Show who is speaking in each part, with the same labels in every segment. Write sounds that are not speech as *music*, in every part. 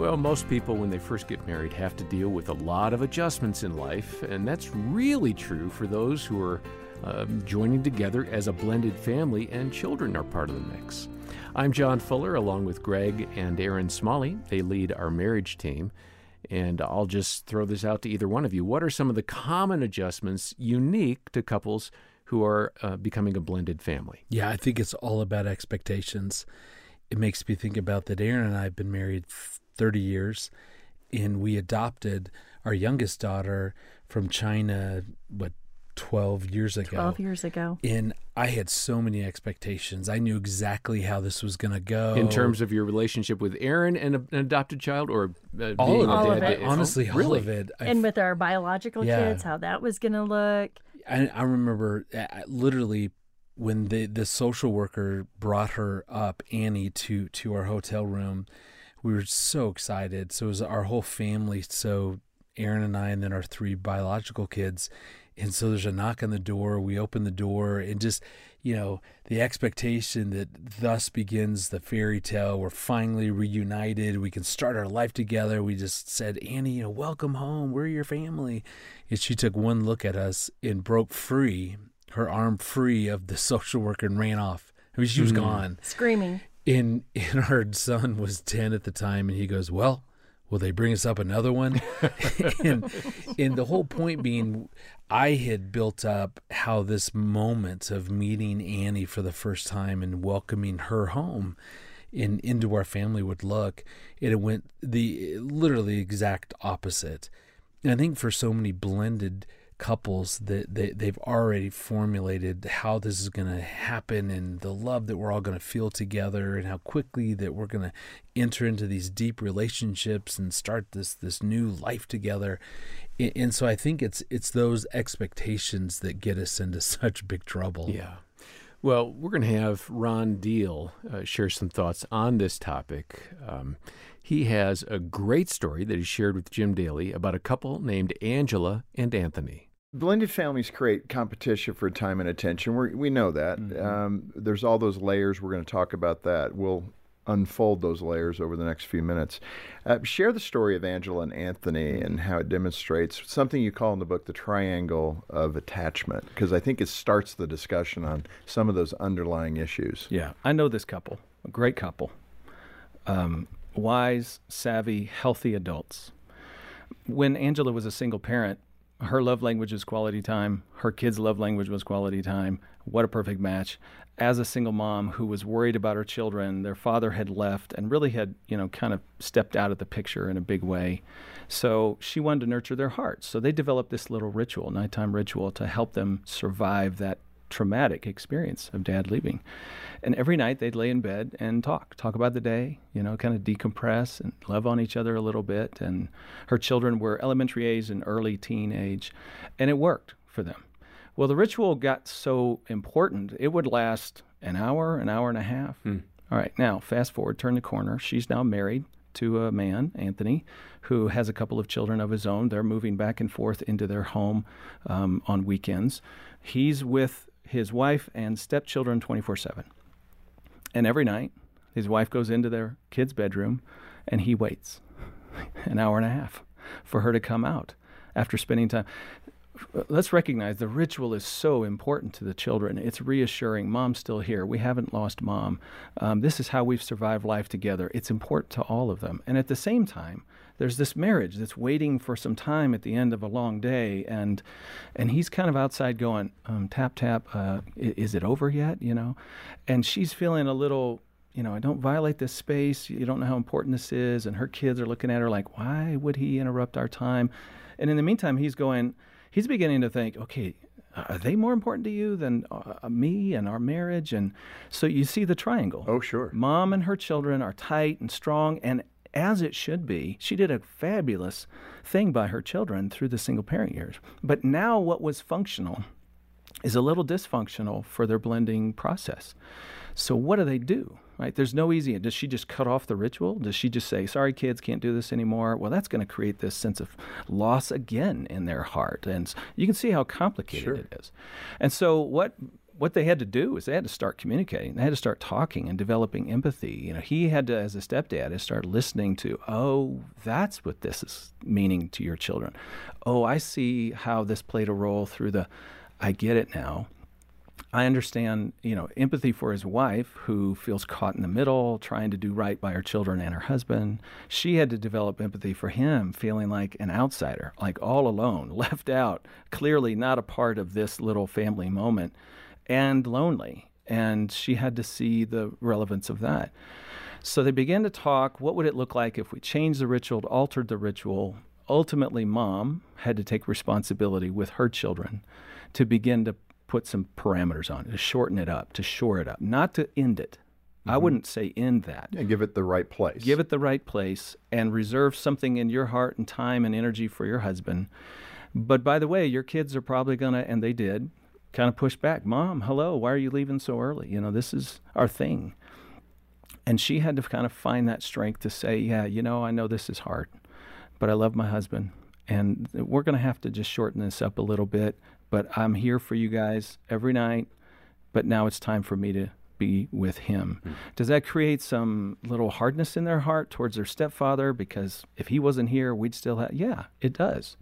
Speaker 1: Well, most people, when they first get married, have to deal with a lot of adjustments in life, and that's really true for those who are um, joining together as a blended family and children are part of the mix. I'm John Fuller, along with Greg and Erin Smalley. They lead our marriage team. And I'll just throw this out to either one of you. What are some of the common adjustments unique to couples who are uh, becoming a blended family?
Speaker 2: Yeah, I think it's all about expectations. It makes me think about that Erin and I have been married 30 years, and we adopted our youngest daughter from China, what, 12 years ago.
Speaker 3: 12 years ago.
Speaker 2: And I had so many expectations. I knew exactly how this was going to go.
Speaker 1: In terms of your relationship with Erin and a, an adopted child, or uh,
Speaker 2: all
Speaker 1: being
Speaker 2: of
Speaker 3: All
Speaker 2: it.
Speaker 3: of it.
Speaker 2: Honestly,
Speaker 1: really?
Speaker 2: all of it. I
Speaker 3: and with our biological
Speaker 2: Yeah.
Speaker 3: kids, how that was going to look.
Speaker 2: I, I remember uh, literally when the, the social worker brought her up, Annie, to, to our hotel room. We were so excited. So it was our whole family. So Erin and I, and then our three biological kids. And so there's a knock on the door. We open the door, and just, you know, the expectation that thus begins the fairy tale. We're finally reunited. We can start our life together. We just said, Annie, you know, welcome home. We're your family. And she took one look at us and broke free, her arm free of the *laughs* social worker and ran off. I mean, she was hmm. gone.
Speaker 3: Screaming.
Speaker 2: And, and our son was 10 at the time, and he goes, Well, will they bring us up another one? *laughs* and, and the whole point being, I had built up how this moment of meeting Annie for the first time and welcoming her home into our family would look. And it went the literally exact opposite. And I think for so many blended couples that they, they've already formulated how this is going to happen and the love that we're all going to feel together and how quickly that we're going to enter into these deep relationships and start this this new life together and, and so i think it's it's those expectations that get us into *laughs* such big trouble
Speaker 1: Yeah. Well, we're going to have Ron Deal uh, share some thoughts on this topic. Um, he has a great story that he shared with Jim Daly about a couple named Angela and Anthony.
Speaker 4: Blended families create competition for time and attention. we we know that. Um, there's all those layers. We're going to talk about that. We'll unfold those layers over the next few minutes. Uh, share the story of Angela and Anthony and how it demonstrates something you call in the book the triangle of attachment, because I think it starts the discussion on some of those underlying issues.
Speaker 5: Yeah, I know this couple, a great couple. Um, wise, savvy, healthy adults. When Angela was a single parent, her love language was quality time. Her kids' love language was quality time. What a perfect match. As a single mom who was worried about her children, their father had left and really had, you know, kind of stepped out of the picture in a big way. So she wanted to nurture their hearts. So they developed this little ritual, nighttime ritual, to help them survive that traumatic experience of dad leaving. And every night they'd lay in bed and talk, talk about the day, you know, kind of decompress and love on each other a little bit. And her children were elementary age and early teen age, and it worked for them. Well, the ritual got so important, it would last an hour, an hour and a half. All right, now fast forward, turn the corner. She's now married to a man, Anthony, who has a couple of children of his own. They're moving back and forth into their home um, on weekends. He's with his wife and stepchildren 24 7. And every night, his wife goes into their kid's bedroom and he waits *laughs* an hour and a half for her to come out after spending time. Let's recognize the ritual is so important to the children. It's reassuring mom's still here. We haven't lost mom. Um, this is how we've survived life together. It's important to all of them. And at the same time, there's this marriage that's waiting for some time at the end of a long day, and and he's kind of outside going, um, tap tap, uh, is it over yet? You know, and she's feeling a little you know, I don't violate this space. You don't know how important this is. And her kids are looking at her like, why would he interrupt our time? And in the meantime, he's going, he's beginning to think, okay, are they more important to you than uh, me and our marriage? And so you see the triangle.
Speaker 4: Oh, sure.
Speaker 5: Mom and her children are tight and strong, and as it should be. She did a fabulous thing by her children through the single parent years. But now, what was functional is a little dysfunctional for their blending process. So, what do they do? Right? There's no easy. Does she just cut off the ritual? Does she just say, "Sorry, kids, can't do this anymore"? Well, that's going to create this sense of loss again in their heart, and you can see how complicated
Speaker 4: Sure.
Speaker 5: it is. And so, what what they had to do is they had to start communicating. They had to start talking and developing empathy. You know, he had to, as a stepdad, start listening to, oh, that's what this is meaning to your children. Oh, I see how this played a role through the, I get it now. I understand, you know, empathy for his wife who feels caught in the middle, trying to do right by her children and her husband. She had to develop empathy for him, feeling like an outsider, like all alone, *laughs* left out, clearly not a part of this little family moment, and lonely. And she had to see the relevance of that. So they began to talk what would it look like if we changed the ritual, altered the ritual? Ultimately, mom had to take responsibility with her children to begin to put some parameters on it, to shorten it up, to shore it up, not to end it. I mm-hmm. wouldn't say end that.
Speaker 4: Yeah, give it the right place.
Speaker 5: Give it the right place and reserve something in your heart and time and energy for your husband. But by the way, your kids are probably going to, and they did, kind of push back. Mom, hello, why are you leaving so early? You know, this is our thing. And she had to kind of find that strength to say, yeah, you know, I know this is hard, but I love my husband. And we're going to have to just shorten this up a little bit but I'm here for you guys every night. But now it's time for me to be with him. Mm. Does that create some little hardness in their heart towards their stepfather? Because if he wasn't here, we'd still have. Yeah, it does.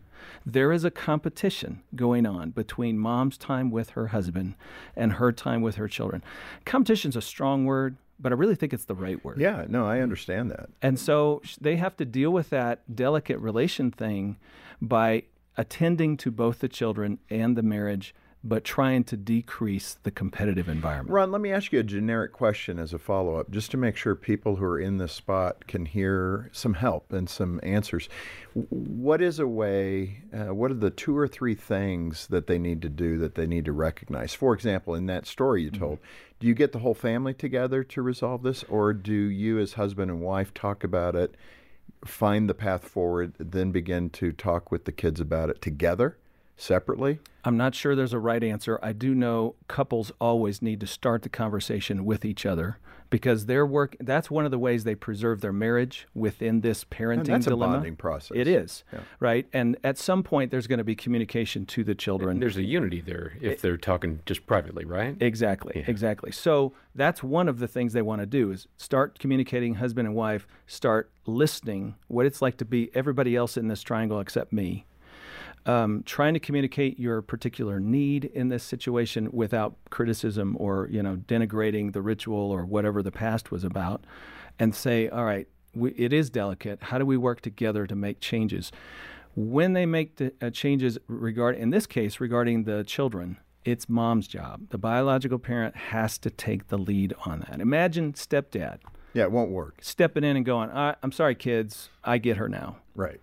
Speaker 5: There is a competition going on between mom's time with her husband and her time with her children. Competition's a strong word, but I really think it's the right word.
Speaker 4: Yeah, no, I understand that.
Speaker 5: And so they have to deal with that delicate relation thing by attending to both the children and the marriage, but trying to decrease the competitive environment.
Speaker 4: Ron, let me ask you a generic question as a follow up, just to make sure people who are in this spot can hear some help and some answers. What is a way, uh, what are the two or three things that they need to do that they need to recognize? For example, in that story you told, mm-hmm. do you get the whole family together to resolve this, or do you, as husband and wife, talk about it? find the path forward, then begin to talk with the kids about it together, separately?
Speaker 5: I'm not sure there's a right answer. I do know couples always need to start the conversation with each other because their work that's one of the ways they preserve their marriage within this parenting
Speaker 4: and that's
Speaker 5: dilemma.
Speaker 4: a bonding process.
Speaker 5: It is. Yeah. Right? And at some point there's going to be communication to the children.
Speaker 1: And there's a unity there if it, they're talking just privately, right?
Speaker 5: Exactly. Yeah. Exactly. So that's one of the things they want to do is start communicating husband and wife, start listening what it's like to be everybody else in this triangle except me um, trying to communicate your particular need in this situation without criticism or you know denigrating the ritual or whatever the past was about, and say, all right, we, it is delicate. How do we work together to make changes? When they make the uh, changes regard, in this case, regarding the children, it's mom's job. The biological parent has to take the lead on that. Imagine stepdad.
Speaker 4: Yeah, it won't work.
Speaker 5: Stepping in and going, I'm sorry, kids, I get her now.
Speaker 4: Right.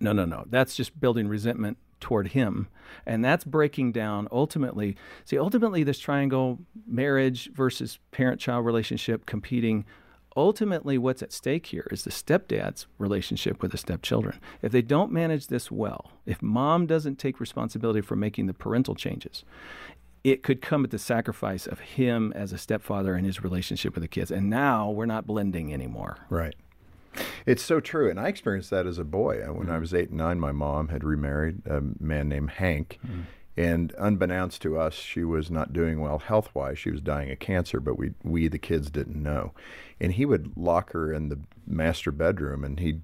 Speaker 5: No, no, no. That's just building resentment toward him. And that's breaking down ultimately. See, ultimately, this triangle marriage versus parent child relationship competing. Ultimately, what's at stake here is the stepdad's relationship with the stepchildren. If they don't manage this well, if mom doesn't take responsibility for making the parental changes, it could come at the sacrifice of him as a stepfather and his relationship with the kids. And now we're not blending anymore.
Speaker 4: Right. It's so true, and I experienced that as a boy. Uh, when mm-hmm. I was eight and nine, my mom had remarried a man named Hank, mm-hmm. and unbeknownst to us, she was not doing well health wise. She was dying of cancer, but we we the kids didn't know. And he would lock her in the master bedroom, and he.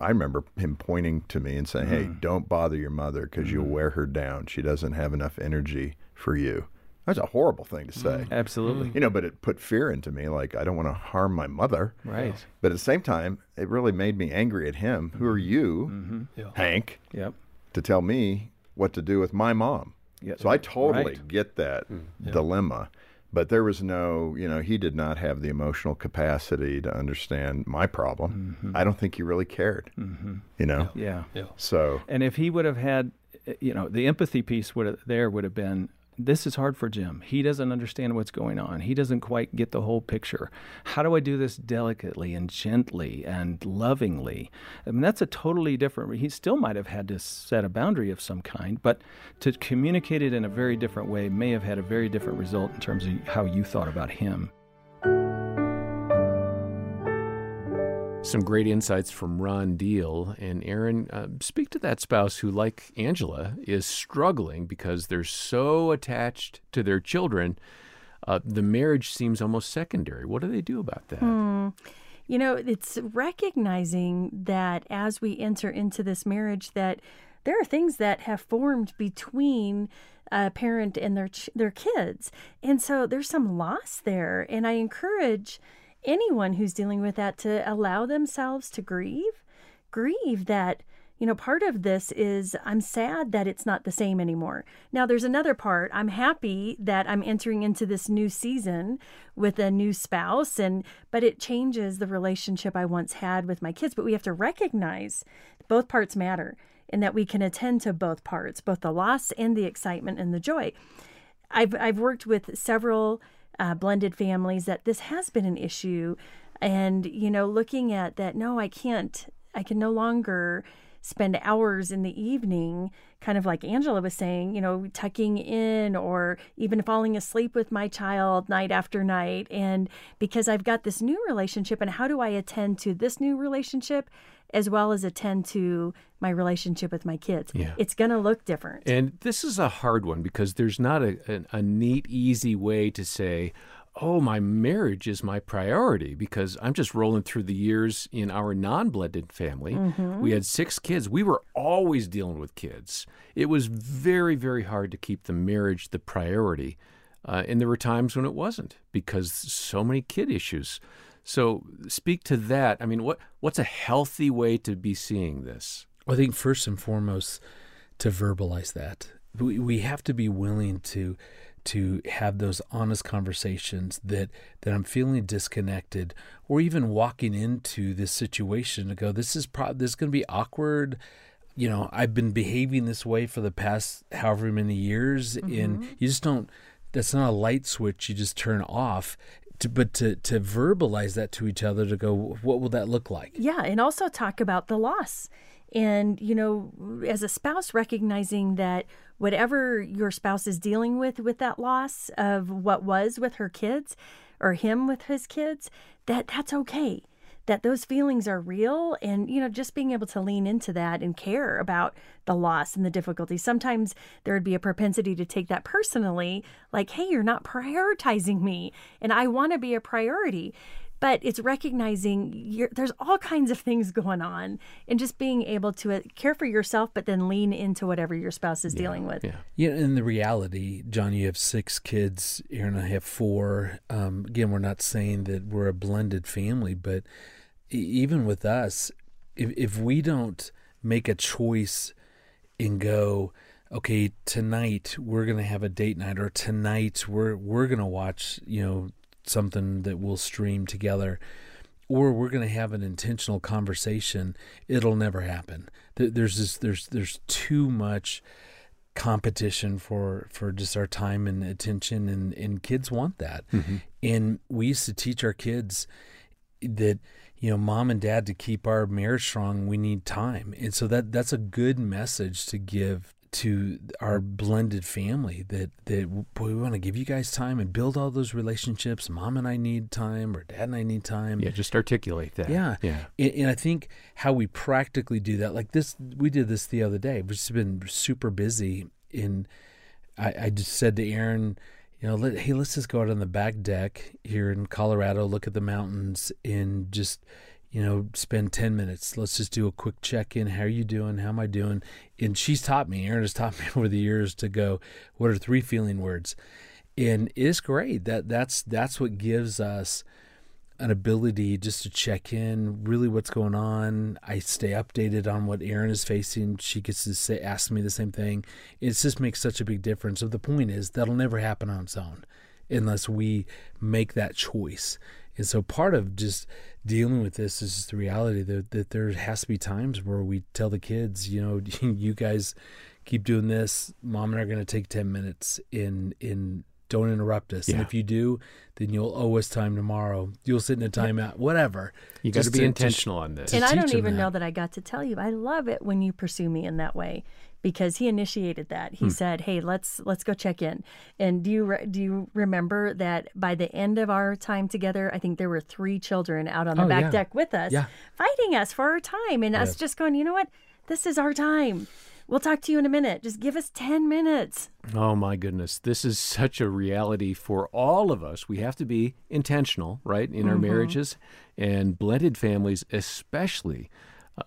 Speaker 4: I remember him pointing to me and saying, "Hey, mm. don't bother your mother because you'll mm-hmm. wear her down. She doesn't have enough energy for you." That's a horrible thing to say.
Speaker 5: Mm, absolutely.
Speaker 4: You know, but it put fear into me. Like, I don't want to harm my mother.
Speaker 5: Right.
Speaker 4: But at the same time, it really made me angry at him. Who are you,
Speaker 5: mm-hmm.
Speaker 4: yeah. Hank,
Speaker 5: yep.
Speaker 4: to tell me what to do with my mom?
Speaker 5: Yeah.
Speaker 4: So I totally
Speaker 5: right.
Speaker 4: get that mm, yeah. dilemma. But there was no, you know, he did not have the emotional capacity to understand my problem. Mm-hmm. I don't think he really cared.
Speaker 5: Mm-hmm.
Speaker 4: You know?
Speaker 5: Yeah.
Speaker 4: yeah. So.
Speaker 5: And if he would have had, you know, the empathy piece would have, there would have been this is hard for Jim. He doesn't understand what's going on. He doesn't quite get the whole picture. How do I do this delicately and gently and lovingly? I mean, that's a totally different. He still might have had to set a boundary of some kind, but to communicate it in a very different way may have had a very different result in terms of how you thought about him.
Speaker 1: Some great insights from Ron Deal. And Erin, uh, speak to that spouse who, like Angela, is struggling because they're so attached to their children. Uh, the marriage seems almost secondary. What do they do about that?
Speaker 3: Hmm. You know, it's recognizing that as we enter into this marriage, that there are things that have formed between a parent and their ch- their kids, and so there's some loss there. And I encourage anyone who's dealing with that to allow themselves to grieve, grieve that you know, part of this is I'm sad that it's not the same anymore. Now, there's another part. I'm happy that I'm entering into this new season with a new spouse, and but it changes the relationship I once had with my kids. But we have to recognize both parts matter and that we can attend to both parts, both the loss and the excitement and the joy. I've I've worked with several uh, blended families that this has been an issue, and you know, looking at that, no, I can't. I can no longer spend hours in the evening, kind of like Angela was saying, you know, tucking in or even falling asleep with my child night after night. And because I've got this new relationship, and how do I attend to this new relationship as well as attend to my relationship with my kids?
Speaker 1: Yeah.
Speaker 3: It's going to look different.
Speaker 1: And this is a hard one because there's not a, a, a neat, easy way to say, oh, my marriage is my priority because I'm just rolling through the years in our non blended family.
Speaker 3: Mm-hmm.
Speaker 1: We had six kids. We were always dealing with kids. It was very, very hard to keep the marriage the priority. Uh, and there were times when it wasn't because so many kid issues. So speak to that. I mean, what what's a healthy way to be seeing this?
Speaker 2: I think first and foremost to verbalize that. We we have to be willing to to have those honest conversations that that I'm feeling disconnected or even walking into this situation to go this is pro- this is going to be awkward. You know I've been behaving this way for the past however many years and mm-hmm. you just don't that's not a light switch you just turn off. To, but to to verbalize that to each other to go what will that look like?
Speaker 3: Yeah, and also talk about the loss. And, you know, as a spouse, recognizing that whatever your spouse is dealing with with that loss of what was with her kids or him with his kids, that that's okay. That those feelings are real and, you know, just being able to lean into that and care about the loss and the difficulty. Sometimes there would be a propensity to take that personally, like, hey, you're not prioritizing me and I want to be a priority but it's recognizing you're, there's all kinds of things going on and just being able to uh, care for yourself but then lean into whatever your spouse is dealing with
Speaker 1: Yeah.
Speaker 2: Yeah, in the reality, John, you have six kids. Erin and I have four. Um, again, we're not saying that we're a blended family, but e- even with us, if if we don't make a choice and go, okay, tonight we're gonna have a date night, or tonight we're we're gonna watch, you know, something that we'll stream together or we're going to have an intentional conversation it'll never happen. There's this there's there's too much competition for for just our time and attention and and kids want that. Mm-hmm. And we used to teach our kids that you know mom and dad to keep our marriage strong we need time. And so that that's a good message to give to our blended family that that boy we want to give you guys time and build all those relationships mom and i need time or dad and i need time
Speaker 1: Yeah, just articulate that.
Speaker 2: yeah.
Speaker 1: Yeah.
Speaker 2: And, and I think how we practically do that, like this, we did this the other day. We've just been super busy. In, I, I just said to Erin, you know, let, hey, let's just go out on the back deck here in Colorado, look at the mountains, and just, you know, spend 10 minutes. Let's just do a quick check in. How are you doing? How am I doing? And she's taught me, Erin has taught me *laughs* over the years to go, what are three feeling words? And it's great. That that's that's what gives us an ability just to check in really what's going on i stay updated on what Erin is facing she gets to say ask me the same thing it just makes such a big difference so the point is that'll never happen on its own unless we make that choice and so part of just dealing with this is just the reality that, that there has to be times where we tell the kids you know *laughs* you guys keep doing this mom and i are going to take 10 minutes in in don't interrupt us. And if you do, then you'll owe us time tomorrow. You'll sit in a timeout, whatever.
Speaker 1: You got to be
Speaker 2: to- to
Speaker 1: intentional on this.
Speaker 3: and I don't even
Speaker 2: that.
Speaker 3: know that I got to tell you. I love it when you pursue me in that way because he initiated that. He hmm. said, "Hey, let's let's go check in." And do you re- do you remember that by the end of our time together, I think there were three children out on the
Speaker 2: Oh,
Speaker 3: back
Speaker 2: yeah.
Speaker 3: deck with us,
Speaker 2: Yeah.
Speaker 3: fighting us for our time, and us just going, "You know what? This is our time. We'll talk to you in a minute. Just give us ten minutes."
Speaker 1: Oh my goodness, this is such a reality for all of us. We have to be intentional, right, in our mm-hmm. marriages and blended families, especially.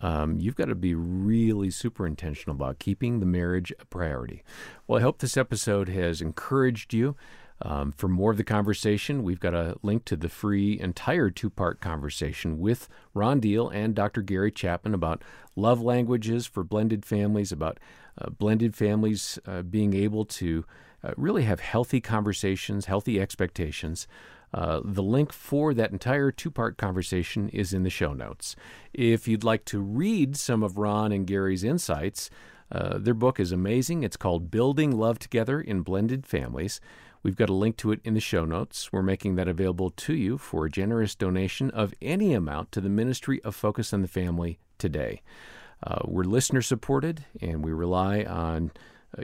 Speaker 1: Um, you've got to be really super intentional about keeping the marriage a priority. Well, I hope this episode has encouraged you. Um, for more of the conversation, we've got a link to the free entire two part conversation with Ron Deal and Dr. Gary Chapman about love languages for blended families, about uh, blended families uh, being able to uh, really have healthy conversations, healthy expectations. Uh, the link for that entire two part conversation is in the show notes. If you'd like to read some of Ron and Gary's insights, uh, their book is amazing. It's called Building Love Together in Blended Families. We've got a link to it in the show notes. We're making that available to you for a generous donation of any amount to the Ministry of Focus on the Family today. Uh, we're listener supported, and we rely on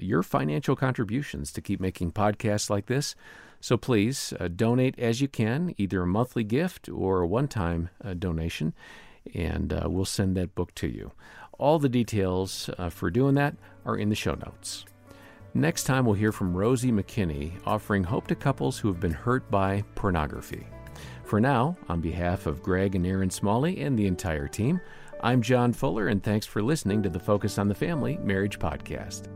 Speaker 1: your financial contributions to keep making podcasts like this. So please uh, donate as you can, either a monthly gift or a one time uh, donation, and uh, we'll send that book to you. All the details uh, for doing that are in the show notes. Next time, we'll hear from Rosie McKinney offering hope to couples who have been hurt by pornography. For now, on behalf of Greg and Erin Smalley and the entire team, I'm John Fuller, and thanks for listening to the Focus on the Family Marriage Podcast.